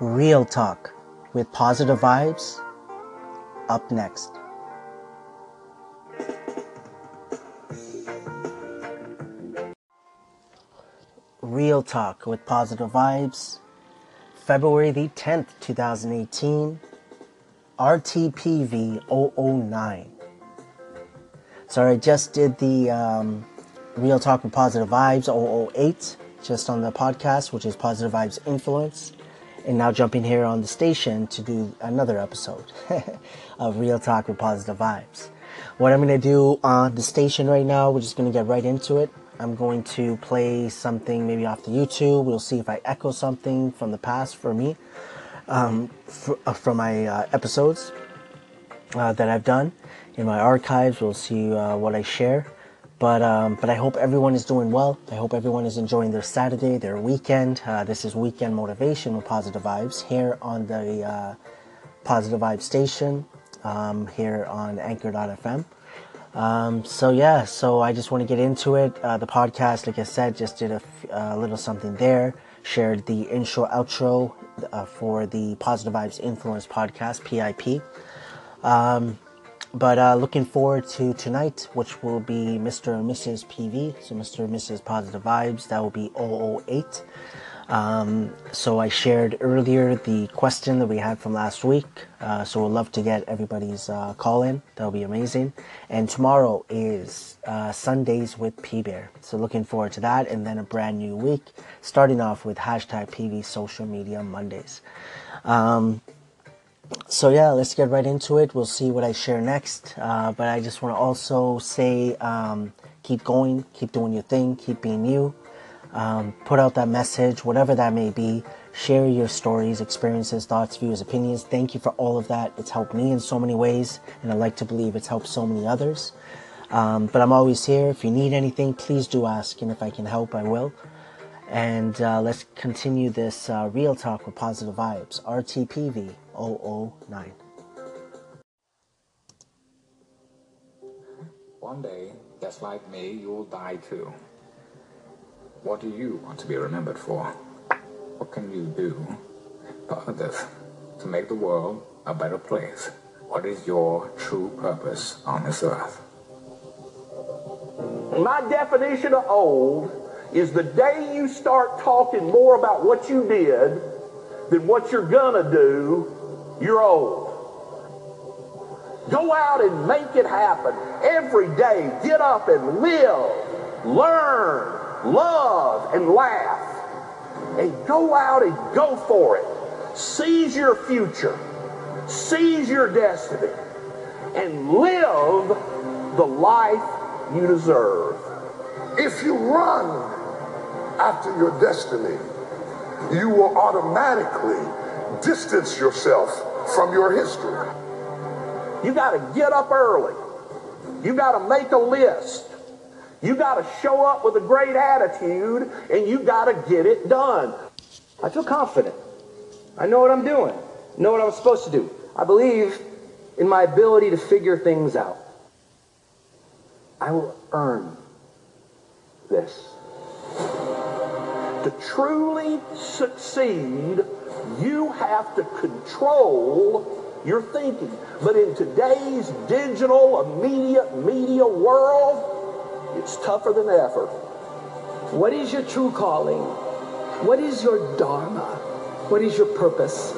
Real Talk with positive vibes up next. Real Talk with positive vibes, February the 10th, 2018, RTPV 009. So I just did the um, Real Talk with Positive Vibes 008 just on the podcast, which is Positive Vibes Influence. And now jumping here on the station to do another episode of Real Talk with Positive Vibes. What I'm going to do on the station right now, we're just going to get right into it. I'm going to play something maybe off the YouTube. We'll see if I echo something from the past for me, um, for, uh, from my uh, episodes uh, that I've done in my archives. We'll see uh, what I share. But um, but I hope everyone is doing well. I hope everyone is enjoying their Saturday, their weekend. Uh, this is weekend motivation with positive vibes here on the uh, Positive Vibe station um, here on Anchor.fm. Um, so yeah, so I just want to get into it. Uh, the podcast, like I said, just did a, a little something there. Shared the intro, outro uh, for the Positive Vibes Influence podcast, PIP. Um, but uh, looking forward to tonight, which will be Mr. and Mrs. PV. So Mr. and Mrs. Positive Vibes, that will be 008. Um, so I shared earlier the question that we had from last week. Uh, so we'd love to get everybody's uh, call in. That'll be amazing. And tomorrow is uh, Sundays with P Bear. So looking forward to that. And then a brand new week, starting off with hashtag PV Social Media Mondays. Um, so yeah, let's get right into it. We'll see what I share next. Uh, but I just want to also say, um, keep going, keep doing your thing, keep being you. Um, put out that message, whatever that may be. Share your stories, experiences, thoughts, views, opinions. Thank you for all of that. It's helped me in so many ways, and I like to believe it's helped so many others. Um, but I'm always here. If you need anything, please do ask, and if I can help, I will. And uh, let's continue this uh, real talk with positive vibes. RTPV 009. One day, just like me, you'll die too. What do you want to be remembered for? What can you do for others to make the world a better place? What is your true purpose on this earth? My definition of old is the day you start talking more about what you did than what you're gonna do, you're old. Go out and make it happen. Every day, get up and live, learn, love, and laugh. And go out and go for it. Seize your future. Seize your destiny. And live the life you deserve. If you run after your destiny, you will automatically distance yourself from your history. You got to get up early. You got to make a list. You got to show up with a great attitude and you got to get it done. I feel confident. I know what I'm doing. I know what I'm supposed to do. I believe in my ability to figure things out. I will earn this. To truly succeed, you have to control your thinking. But in today's digital, immediate media world, it's tougher than ever. What is your true calling? What is your dharma? What is your purpose?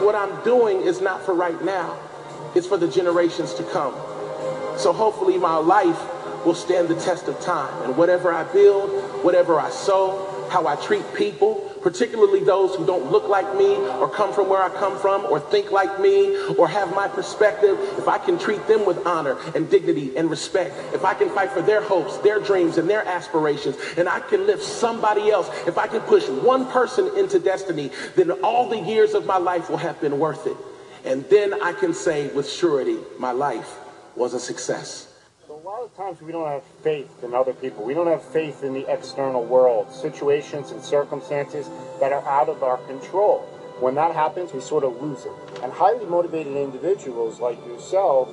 What I'm doing is not for right now. It's for the generations to come. So hopefully my life will stand the test of time. And whatever I build, whatever I sow, how I treat people, particularly those who don't look like me or come from where I come from or think like me or have my perspective, if I can treat them with honor and dignity and respect, if I can fight for their hopes, their dreams, and their aspirations, and I can lift somebody else, if I can push one person into destiny, then all the years of my life will have been worth it. And then I can say with surety, my life was a success. Lot of times we don't have faith in other people. We don't have faith in the external world, situations and circumstances that are out of our control. When that happens, we sort of lose it. And highly motivated individuals like yourself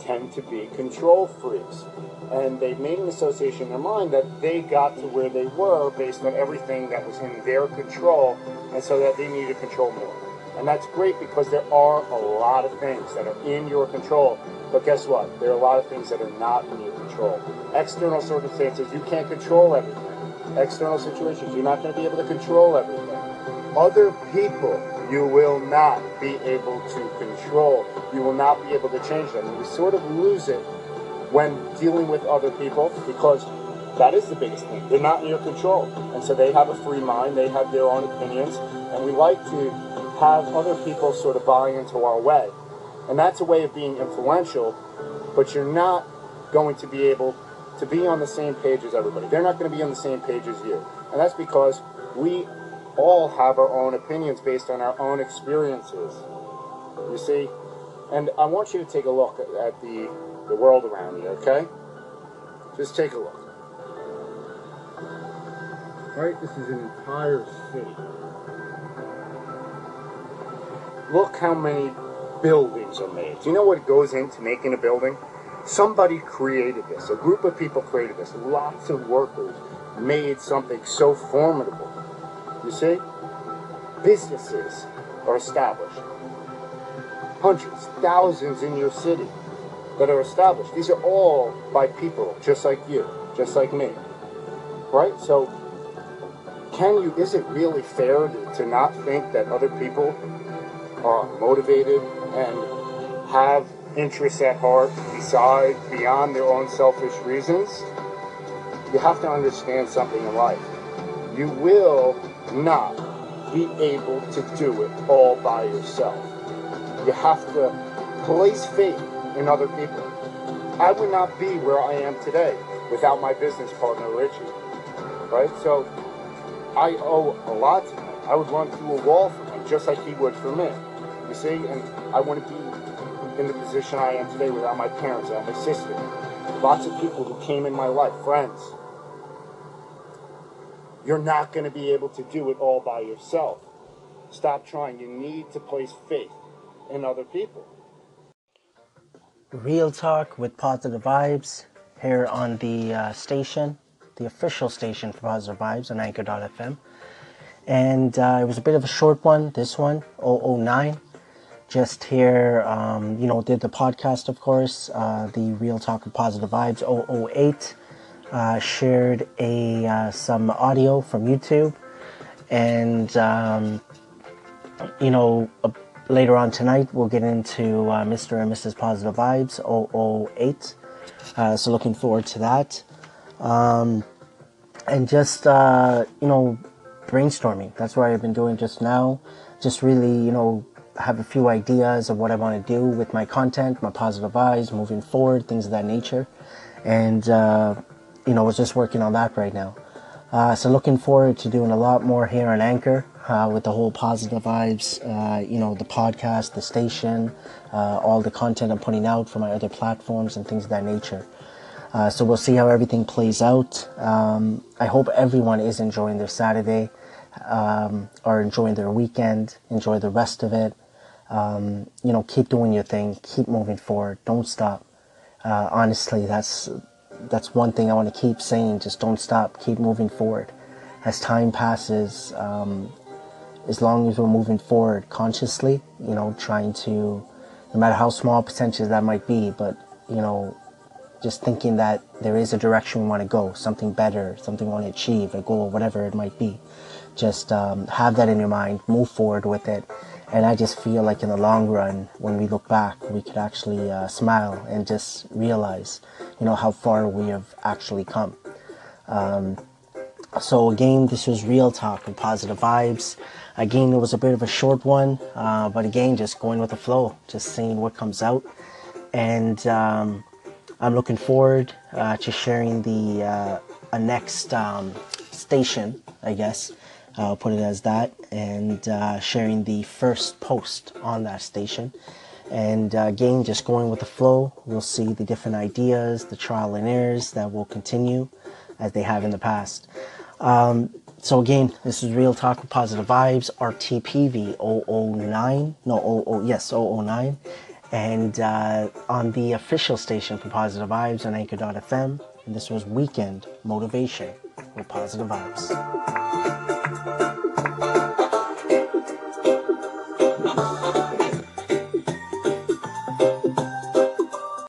tend to be control freaks. And they made an association in their mind that they got to where they were based on everything that was in their control, and so that they needed to control more. And that's great because there are a lot of things that are in your control. But guess what? There are a lot of things that are not in your control. External circumstances, you can't control everything. External situations, you're not going to be able to control everything. Other people, you will not be able to control. You will not be able to change them. You sort of lose it when dealing with other people because that is the biggest thing. They're not in your control. And so they have a free mind, they have their own opinions, and we like to have other people sort of buy into our way. And that's a way of being influential, but you're not going to be able to be on the same page as everybody. They're not going to be on the same page as you. And that's because we all have our own opinions based on our own experiences. You see? And I want you to take a look at the, the world around you, okay? Just take a look. Right? This is an entire city. Look how many buildings are made. Do you know what goes into making a building? Somebody created this. A group of people created this. Lots of workers made something so formidable. You see? Businesses are established. Hundreds, thousands in your city that are established. These are all by people just like you, just like me. Right? So, can you, is it really fair to, to not think that other people are motivated and have interests at heart beside, beyond their own selfish reasons? You have to understand something in life. You will not be able to do it all by yourself. You have to place faith in other people. I would not be where I am today without my business partner, Richie. Right? So I owe a lot. I would run through a wall for just like he would for me. You see? And I wouldn't be in the position I am today without my parents and my sister. Lots of people who came in my life, friends. You're not going to be able to do it all by yourself. Stop trying. You need to place faith in other people. Real talk with positive vibes here on the uh, station, the official station for positive vibes on anchor.fm. And uh, it was a bit of a short one, this one, 009. Just here, um, you know, did the podcast, of course, uh, the Real Talk with Positive Vibes 008 uh, shared a uh, some audio from YouTube, and um, you know uh, later on tonight we'll get into uh, Mr. and Mrs. Positive Vibes 008. Uh, so looking forward to that, um, and just you know brainstorming. That's what I've been doing just now. Just really you know have a few ideas of what I want to do with my content, my positive vibes moving forward, things of that nature, and you know, I was just working on that right now. Uh, so looking forward to doing a lot more here on Anchor uh, with the whole positive vibes, uh, you know, the podcast, the station, uh, all the content I'm putting out for my other platforms and things of that nature. Uh, so we'll see how everything plays out. Um, I hope everyone is enjoying their Saturday um, or enjoying their weekend. Enjoy the rest of it. Um, you know, keep doing your thing. Keep moving forward. Don't stop. Uh, honestly, that's that's one thing I want to keep saying. Just don't stop. Keep moving forward. As time passes, um, as long as we're moving forward consciously, you know, trying to, no matter how small percentage that might be, but, you know, just thinking that there is a direction we want to go, something better, something we want to achieve, a goal, whatever it might be. Just um, have that in your mind, move forward with it. And I just feel like in the long run, when we look back, we could actually uh, smile and just realize, you know, how far we have actually come. Um, so again, this was real talk and positive vibes. Again, it was a bit of a short one, uh, but again, just going with the flow, just seeing what comes out. And um, I'm looking forward uh, to sharing the uh, a next um, station, I guess. I'll put it as that, and uh, sharing the first post on that station. And uh, again, just going with the flow, we'll see the different ideas, the trial and errors that will continue as they have in the past. Um, so again, this is Real Talk with Positive Vibes, RTPV 009, no, 00, yes, 009. And uh, on the official station for Positive Vibes on Anchor.fm. And this was Weekend Motivation with Positive Vibes.